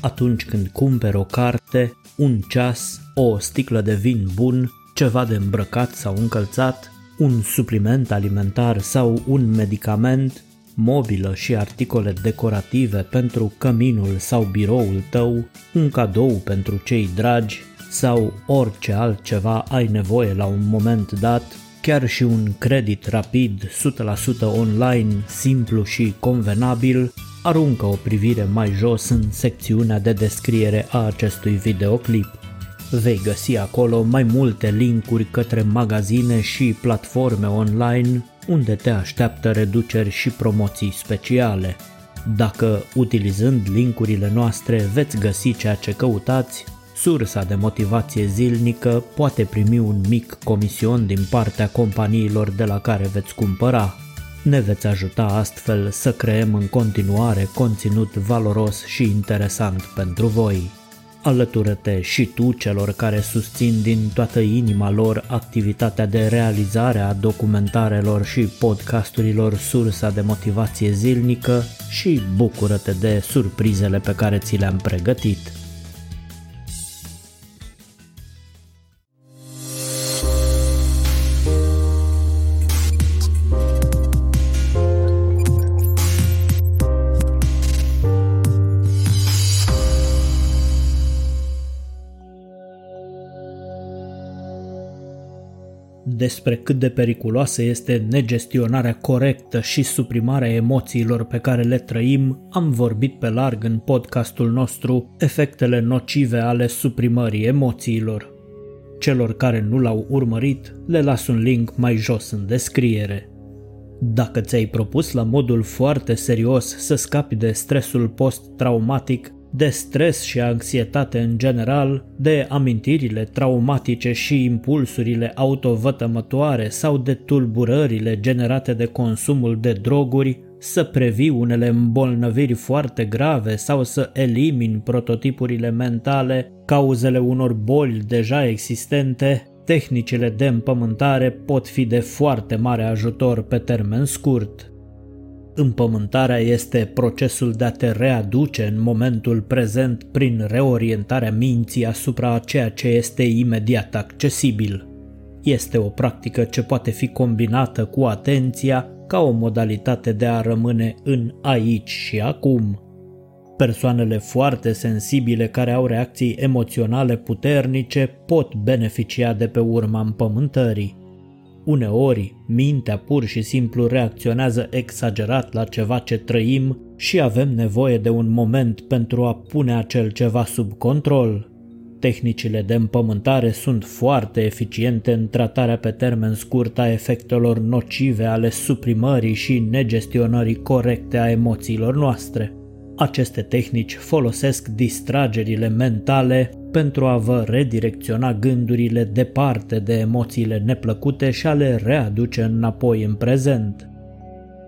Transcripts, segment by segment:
atunci când cumperi o carte, un ceas, o sticlă de vin bun, ceva de îmbrăcat sau încălțat, un supliment alimentar sau un medicament, mobilă și articole decorative pentru căminul sau biroul tău, un cadou pentru cei dragi sau orice altceva ai nevoie la un moment dat, chiar și un credit rapid 100% online, simplu și convenabil, aruncă o privire mai jos în secțiunea de descriere a acestui videoclip. Vei găsi acolo mai multe linkuri către magazine și platforme online unde te așteaptă reduceri și promoții speciale. Dacă utilizând linkurile noastre veți găsi ceea ce căutați, sursa de motivație zilnică poate primi un mic comision din partea companiilor de la care veți cumpăra. Ne veți ajuta astfel să creăm în continuare conținut valoros și interesant pentru voi. Alătură-te și tu celor care susțin din toată inima lor activitatea de realizare a documentarelor și podcasturilor sursa de motivație zilnică și bucură-te de surprizele pe care ți le-am pregătit. Despre cât de periculoasă este negestionarea corectă și suprimarea emoțiilor pe care le trăim, am vorbit pe larg în podcastul nostru Efectele nocive ale suprimării emoțiilor. Celor care nu l-au urmărit, le las un link mai jos în descriere. Dacă ți-ai propus la modul foarte serios să scapi de stresul post-traumatic, de stres și anxietate în general, de amintirile traumatice și impulsurile autovătămătoare sau de tulburările generate de consumul de droguri, să previi unele îmbolnăviri foarte grave sau să elimini prototipurile mentale, cauzele unor boli deja existente, tehnicile de împământare pot fi de foarte mare ajutor pe termen scurt. Împământarea este procesul de a te readuce în momentul prezent prin reorientarea minții asupra a ceea ce este imediat accesibil. Este o practică ce poate fi combinată cu atenția ca o modalitate de a rămâne în aici și acum. Persoanele foarte sensibile care au reacții emoționale puternice pot beneficia de pe urma împământării. Uneori, mintea pur și simplu reacționează exagerat la ceva ce trăim și avem nevoie de un moment pentru a pune acel ceva sub control. Tehnicile de împământare sunt foarte eficiente în tratarea pe termen scurt a efectelor nocive ale suprimării și negestionării corecte a emoțiilor noastre. Aceste tehnici folosesc distragerile mentale pentru a vă redirecționa gândurile departe de emoțiile neplăcute și a le readuce înapoi în prezent.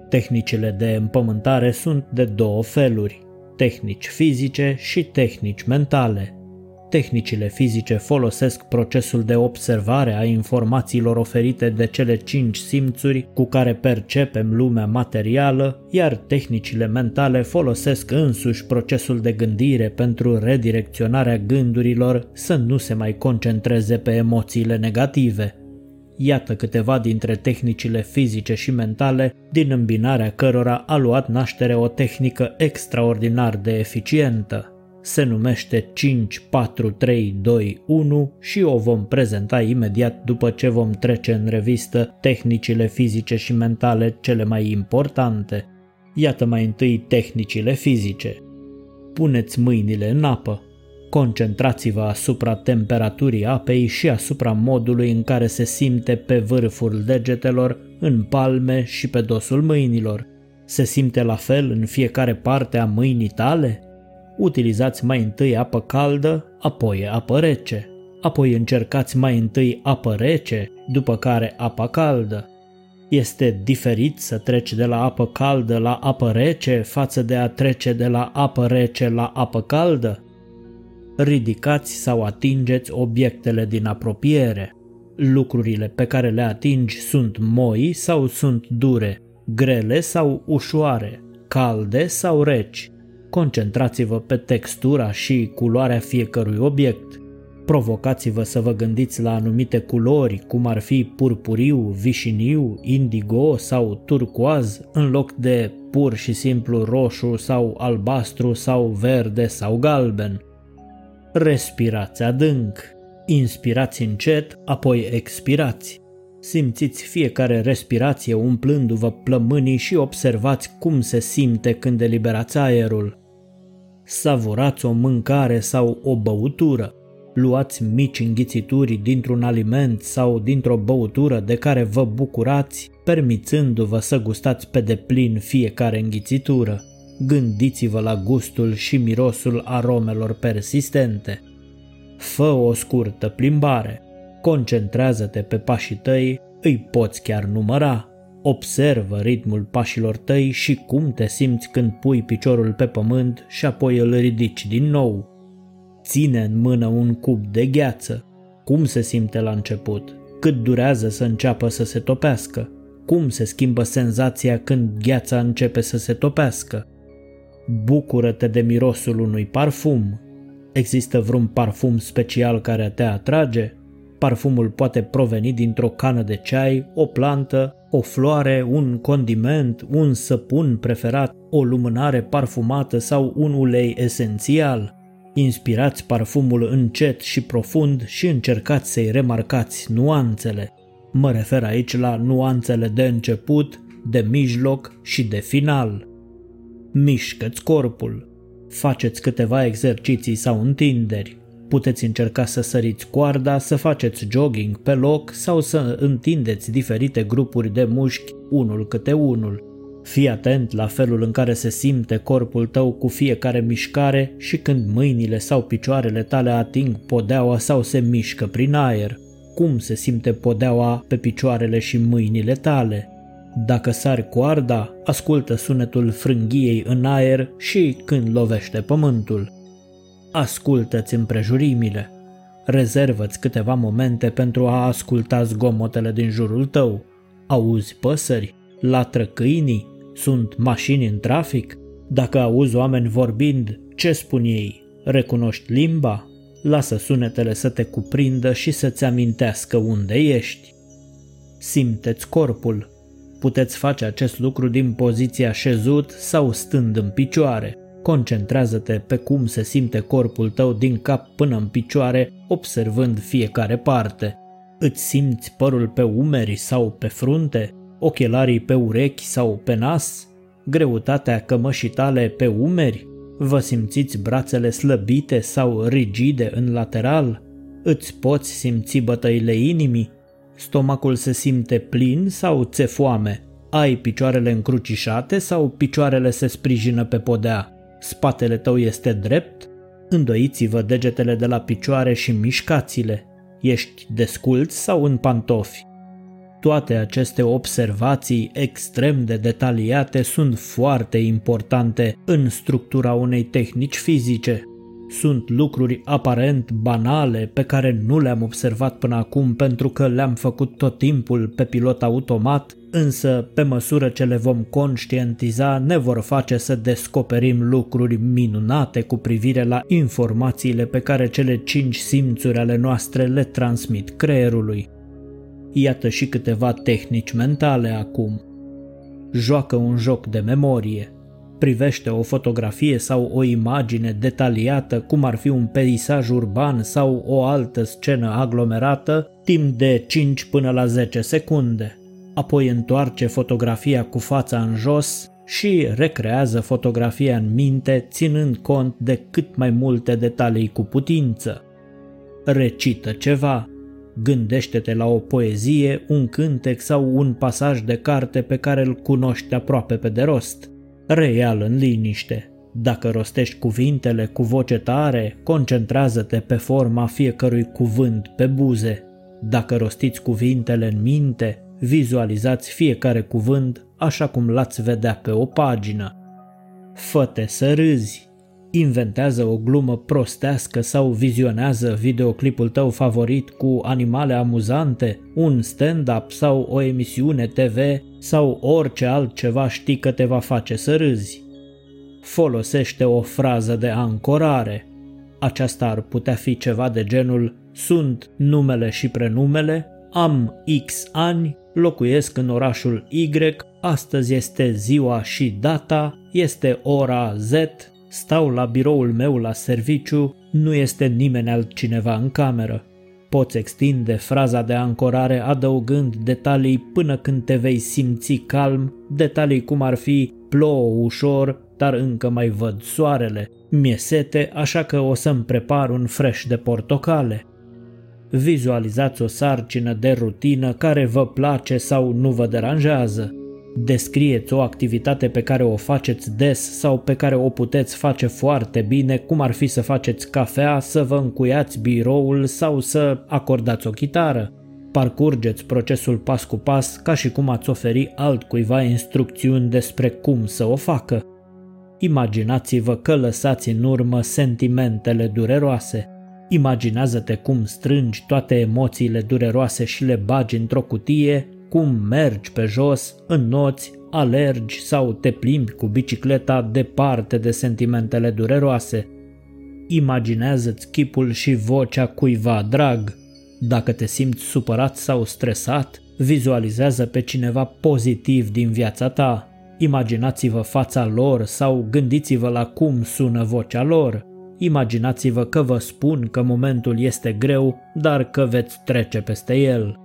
Tehnicile de împământare sunt de două feluri, tehnici fizice și tehnici mentale – Tehnicile fizice folosesc procesul de observare a informațiilor oferite de cele cinci simțuri cu care percepem lumea materială, iar tehnicile mentale folosesc însuși procesul de gândire pentru redirecționarea gândurilor să nu se mai concentreze pe emoțiile negative. Iată câteva dintre tehnicile fizice și mentale din îmbinarea cărora a luat naștere o tehnică extraordinar de eficientă se numește 54321 și o vom prezenta imediat după ce vom trece în revistă tehnicile fizice și mentale cele mai importante. Iată mai întâi tehnicile fizice. Puneți mâinile în apă. Concentrați-vă asupra temperaturii apei și asupra modului în care se simte pe vârful degetelor, în palme și pe dosul mâinilor. Se simte la fel în fiecare parte a mâinii tale? Utilizați mai întâi apă caldă, apoi apă rece. Apoi încercați mai întâi apă rece, după care apă caldă. Este diferit să treci de la apă caldă la apă rece față de a trece de la apă rece la apă caldă? Ridicați sau atingeți obiectele din apropiere. Lucrurile pe care le atingi sunt moi sau sunt dure, grele sau ușoare, calde sau reci Concentrați-vă pe textura și culoarea fiecărui obiect. Provocați-vă să vă gândiți la anumite culori, cum ar fi purpuriu, vișiniu, indigo sau turcoaz, în loc de pur și simplu roșu sau albastru sau verde sau galben. Respirați adânc, inspirați încet, apoi expirați. Simțiți fiecare respirație umplându-vă plămânii și observați cum se simte când eliberați aerul. Savurați o mâncare sau o băutură. Luați mici înghițituri dintr-un aliment sau dintr-o băutură de care vă bucurați, permițându-vă să gustați pe deplin fiecare înghițitură. Gândiți-vă la gustul și mirosul aromelor persistente. Fă o scurtă plimbare. Concentrează-te pe pașii tăi, îi poți chiar număra. Observă ritmul pașilor tăi și cum te simți când pui piciorul pe pământ și apoi îl ridici din nou. Ține în mână un cub de gheață. Cum se simte la început? Cât durează să înceapă să se topească? Cum se schimbă senzația când gheața începe să se topească? Bucură-te de mirosul unui parfum. Există vreun parfum special care te atrage? Parfumul poate proveni dintr-o cană de ceai, o plantă, o floare, un condiment, un săpun preferat, o lumânare parfumată sau un ulei esențial. Inspirați parfumul încet și profund și încercați să-i remarcați nuanțele. Mă refer aici la nuanțele de început, de mijloc și de final. Mișcă-ți corpul. Faceți câteva exerciții sau întinderi. Puteți încerca să săriți coarda, să faceți jogging pe loc sau să întindeți diferite grupuri de mușchi unul câte unul. Fii atent la felul în care se simte corpul tău cu fiecare mișcare și când mâinile sau picioarele tale ating podeaua sau se mișcă prin aer. Cum se simte podeaua pe picioarele și mâinile tale? Dacă sari coarda, ascultă sunetul frânghiei în aer și când lovește pământul. Ascultă-ți împrejurimile. Rezervă-ți câteva momente pentru a asculta zgomotele din jurul tău. Auzi păsări? Latră câinii? Sunt mașini în trafic? Dacă auzi oameni vorbind, ce spun ei? Recunoști limba? Lasă sunetele să te cuprindă și să-ți amintească unde ești. Simteți corpul. Puteți face acest lucru din poziția șezut sau stând în picioare. Concentrează-te pe cum se simte corpul tău din cap până în picioare, observând fiecare parte. Îți simți părul pe umeri sau pe frunte, ochelarii pe urechi sau pe nas, greutatea cămășii tale pe umeri, vă simțiți brațele slăbite sau rigide în lateral, îți poți simți bătăile inimii, stomacul se simte plin sau ți foame, ai picioarele încrucișate sau picioarele se sprijină pe podea, spatele tău este drept, îndoiți-vă degetele de la picioare și mișcați-le, ești desculț sau în pantofi. Toate aceste observații extrem de detaliate sunt foarte importante în structura unei tehnici fizice. Sunt lucruri aparent banale pe care nu le-am observat până acum pentru că le-am făcut tot timpul pe pilot automat, însă pe măsură ce le vom conștientiza ne vor face să descoperim lucruri minunate cu privire la informațiile pe care cele cinci simțuri ale noastre le transmit creierului. Iată și câteva tehnici mentale acum. Joacă un joc de memorie. Privește o fotografie sau o imagine detaliată, cum ar fi un peisaj urban sau o altă scenă aglomerată, timp de 5 până la 10 secunde. Apoi întoarce fotografia cu fața în jos și recrează fotografia în minte, ținând cont de cât mai multe detalii cu putință. Recită ceva, Gândește-te la o poezie, un cântec sau un pasaj de carte pe care îl cunoști aproape pe de rost. Reia-l în liniște. Dacă rostești cuvintele cu voce tare, concentrează-te pe forma fiecărui cuvânt pe buze. Dacă rostiți cuvintele în minte, vizualizați fiecare cuvânt așa cum l-ați vedea pe o pagină. Fă-te să râzi, inventează o glumă prostească sau vizionează videoclipul tău favorit cu animale amuzante, un stand-up sau o emisiune TV sau orice altceva știi că te va face să râzi. folosește o frază de ancorare. Aceasta ar putea fi ceva de genul sunt numele și prenumele, am X ani, locuiesc în orașul Y, astăzi este ziua și data, este ora Z, stau la biroul meu la serviciu, nu este nimeni altcineva în cameră. Poți extinde fraza de ancorare adăugând detalii până când te vei simți calm, detalii cum ar fi plouă ușor, dar încă mai văd soarele, mi-e sete, așa că o să-mi prepar un fresh de portocale. Vizualizați o sarcină de rutină care vă place sau nu vă deranjează. Descrieți o activitate pe care o faceți des sau pe care o puteți face foarte bine, cum ar fi să faceți cafea, să vă încuiați biroul sau să acordați o chitară. Parcurgeți procesul pas cu pas ca și cum ați oferi altcuiva instrucțiuni despre cum să o facă. Imaginați-vă că lăsați în urmă sentimentele dureroase. Imaginează-te cum strângi toate emoțiile dureroase și le bagi într-o cutie cum mergi pe jos, înnoți, alergi sau te plimbi cu bicicleta departe de sentimentele dureroase. Imaginează-ți chipul și vocea cuiva drag. Dacă te simți supărat sau stresat, vizualizează pe cineva pozitiv din viața ta. Imaginați-vă fața lor sau gândiți-vă la cum sună vocea lor. Imaginați-vă că vă spun că momentul este greu, dar că veți trece peste el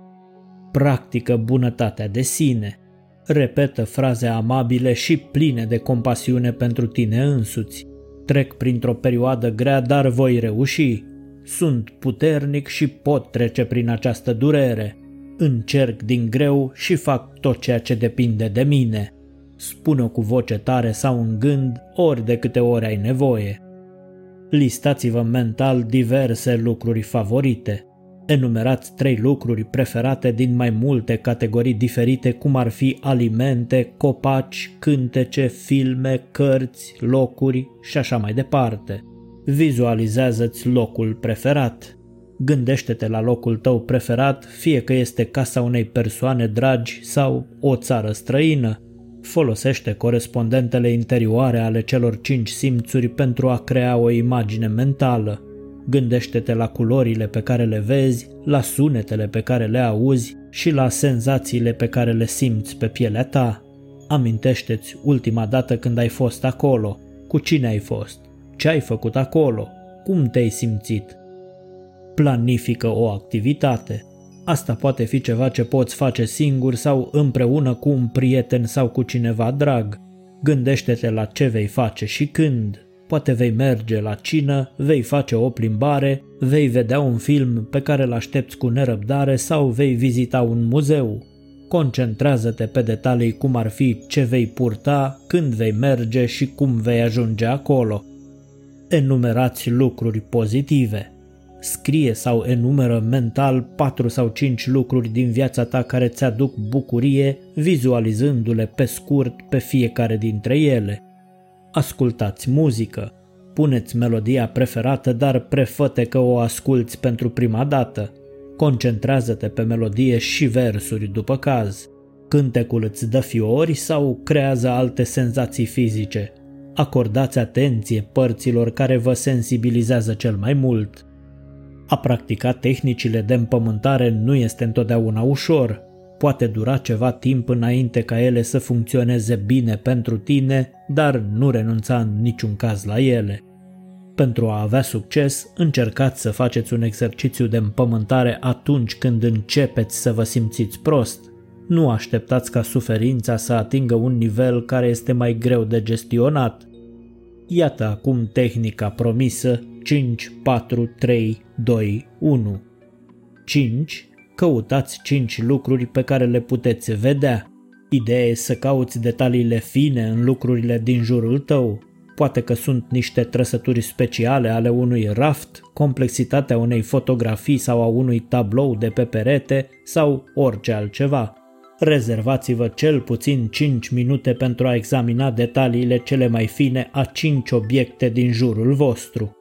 practică bunătatea de sine. Repetă fraze amabile și pline de compasiune pentru tine însuți. Trec printr-o perioadă grea, dar voi reuși. Sunt puternic și pot trece prin această durere. Încerc din greu și fac tot ceea ce depinde de mine. Spune-o cu voce tare sau în gând, ori de câte ori ai nevoie. Listați-vă mental diverse lucruri favorite. Enumerați trei lucruri preferate din mai multe categorii diferite, cum ar fi alimente, copaci, cântece, filme, cărți, locuri și așa mai departe. Vizualizează-ți locul preferat. Gândește-te la locul tău preferat, fie că este casa unei persoane dragi sau o țară străină. Folosește corespondentele interioare ale celor cinci simțuri pentru a crea o imagine mentală. Gândește-te la culorile pe care le vezi, la sunetele pe care le auzi și la senzațiile pe care le simți pe pielea ta. Amintește-ți ultima dată când ai fost acolo, cu cine ai fost, ce ai făcut acolo, cum te-ai simțit. Planifică o activitate. Asta poate fi ceva ce poți face singur sau împreună cu un prieten sau cu cineva drag. Gândește-te la ce vei face și când, Poate vei merge la cină, vei face o plimbare, vei vedea un film pe care îl aștepți cu nerăbdare sau vei vizita un muzeu. Concentrează-te pe detalii cum ar fi ce vei purta, când vei merge și cum vei ajunge acolo. Enumerați lucruri pozitive. Scrie sau enumeră mental 4 sau 5 lucruri din viața ta care ți-aduc bucurie, vizualizându-le pe scurt pe fiecare dintre ele ascultați muzică, puneți melodia preferată, dar prefăte că o asculți pentru prima dată. Concentrează-te pe melodie și versuri după caz. Cântecul îți dă fiori sau creează alte senzații fizice. Acordați atenție părților care vă sensibilizează cel mai mult. A practica tehnicile de împământare nu este întotdeauna ușor, Poate dura ceva timp înainte ca ele să funcționeze bine pentru tine, dar nu renunța în niciun caz la ele. Pentru a avea succes, încercați să faceți un exercițiu de împământare atunci când începeți să vă simțiți prost. Nu așteptați ca suferința să atingă un nivel care este mai greu de gestionat. Iată acum tehnica promisă 5, 4, 3, 2, 1. 5 căutați 5 lucruri pe care le puteți vedea. Ideea e să cauți detaliile fine în lucrurile din jurul tău. Poate că sunt niște trăsături speciale ale unui raft, complexitatea unei fotografii sau a unui tablou de pe perete sau orice altceva. Rezervați-vă cel puțin 5 minute pentru a examina detaliile cele mai fine a 5 obiecte din jurul vostru.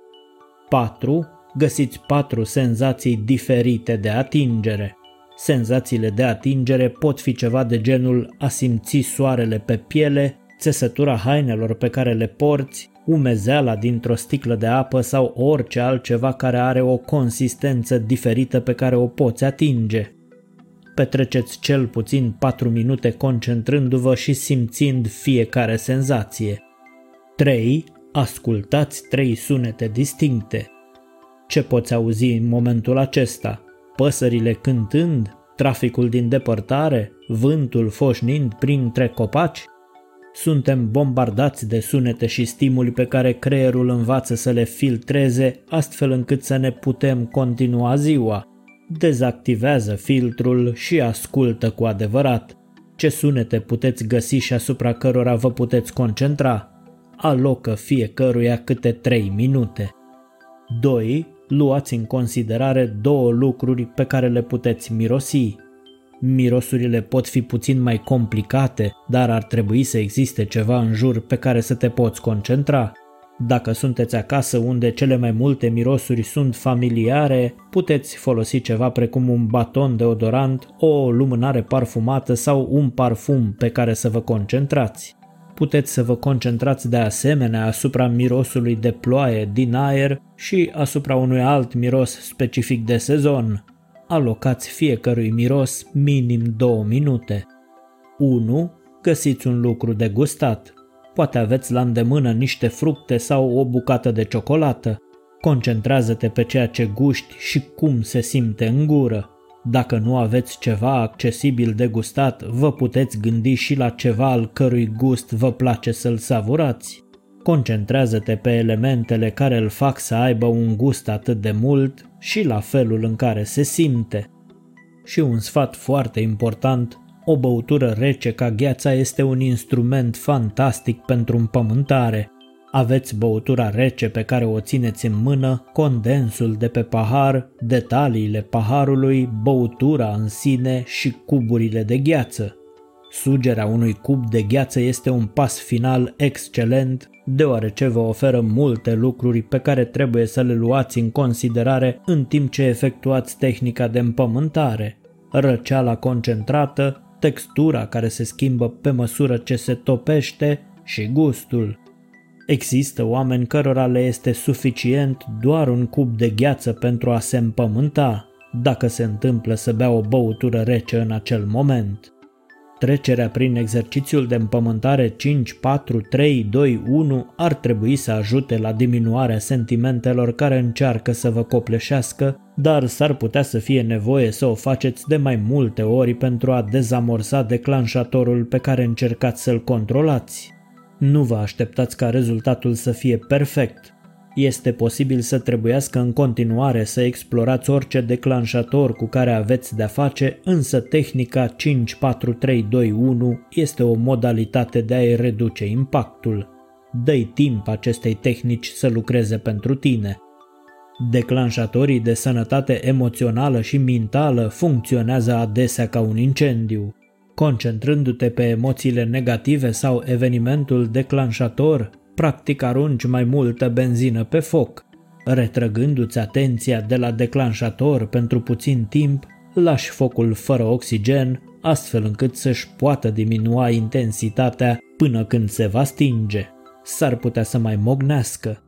4 găsiți patru senzații diferite de atingere. Senzațiile de atingere pot fi ceva de genul a simți soarele pe piele, țesătura hainelor pe care le porți, umezeala dintr-o sticlă de apă sau orice altceva care are o consistență diferită pe care o poți atinge. Petreceți cel puțin 4 minute concentrându-vă și simțind fiecare senzație. 3. Ascultați trei sunete distincte. Ce poți auzi în momentul acesta? Păsările cântând? Traficul din depărtare? Vântul foșnind printre copaci? Suntem bombardați de sunete și stimuli pe care creierul învață să le filtreze astfel încât să ne putem continua ziua. Dezactivează filtrul și ascultă cu adevărat. Ce sunete puteți găsi și asupra cărora vă puteți concentra? Alocă fiecăruia câte 3 minute. 2. Luați în considerare două lucruri pe care le puteți mirosi. Mirosurile pot fi puțin mai complicate, dar ar trebui să existe ceva în jur pe care să te poți concentra. Dacă sunteți acasă unde cele mai multe mirosuri sunt familiare, puteți folosi ceva precum un baton deodorant, o lumânare parfumată sau un parfum pe care să vă concentrați. Puteți să vă concentrați de asemenea asupra mirosului de ploaie din aer și asupra unui alt miros specific de sezon, alocați fiecărui miros minim 2 minute. 1. Găsiți un lucru de gustat. Poate aveți la îndemână niște fructe sau o bucată de ciocolată. Concentrează-te pe ceea ce guști și cum se simte în gură. Dacă nu aveți ceva accesibil de gustat, vă puteți gândi și la ceva al cărui gust vă place să-l savurați. Concentrează-te pe elementele care îl fac să aibă un gust atât de mult și la felul în care se simte. Și un sfat foarte important, o băutură rece ca gheața este un instrument fantastic pentru împământare. Aveți băutura rece pe care o țineți în mână, condensul de pe pahar, detaliile paharului, băutura în sine și cuburile de gheață. Sugerea unui cub de gheață este un pas final excelent, deoarece vă oferă multe lucruri pe care trebuie să le luați în considerare în timp ce efectuați tehnica de împământare. Răceala concentrată, textura care se schimbă pe măsură ce se topește și gustul. Există oameni cărora le este suficient doar un cub de gheață pentru a se împământa, dacă se întâmplă să bea o băutură rece în acel moment. Trecerea prin exercițiul de împământare 5, 4, 3, 2, 1 ar trebui să ajute la diminuarea sentimentelor care încearcă să vă copleșească, dar s-ar putea să fie nevoie să o faceți de mai multe ori pentru a dezamorsa declanșatorul pe care încercați să-l controlați. Nu vă așteptați ca rezultatul să fie perfect, este posibil să trebuiască în continuare să explorați orice declanșator cu care aveți de-a face, însă tehnica 54321 este o modalitate de a-i reduce impactul. Dă-i timp acestei tehnici să lucreze pentru tine. Declanșatorii de sănătate emoțională și mentală funcționează adesea ca un incendiu. Concentrându-te pe emoțiile negative sau evenimentul declanșator, practic arunci mai multă benzină pe foc. Retrăgându-ți atenția de la declanșator pentru puțin timp, lași focul fără oxigen, astfel încât să-și poată diminua intensitatea până când se va stinge. S-ar putea să mai mognească.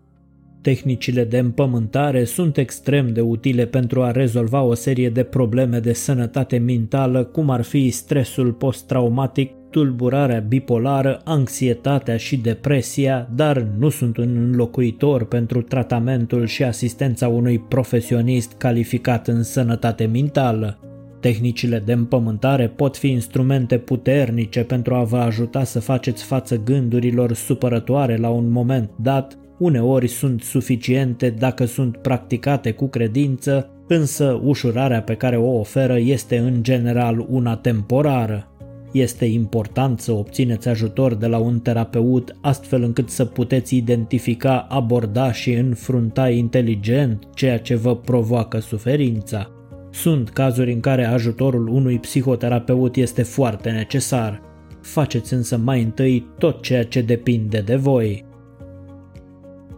Tehnicile de împământare sunt extrem de utile pentru a rezolva o serie de probleme de sănătate mentală, cum ar fi stresul post-traumatic tulburarea bipolară, anxietatea și depresia, dar nu sunt un înlocuitor pentru tratamentul și asistența unui profesionist calificat în sănătate mentală. Tehnicile de împământare pot fi instrumente puternice pentru a vă ajuta să faceți față gândurilor supărătoare la un moment dat, uneori sunt suficiente dacă sunt practicate cu credință, însă ușurarea pe care o oferă este în general una temporară. Este important să obțineți ajutor de la un terapeut astfel încât să puteți identifica, aborda și înfrunta inteligent ceea ce vă provoacă suferința. Sunt cazuri în care ajutorul unui psihoterapeut este foarte necesar. Faceți însă mai întâi tot ceea ce depinde de voi.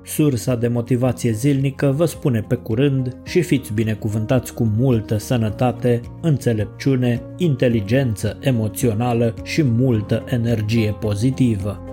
Sursa de motivație zilnică vă spune pe curând și fiți binecuvântați cu multă sănătate, înțelepciune, inteligență emoțională și multă energie pozitivă.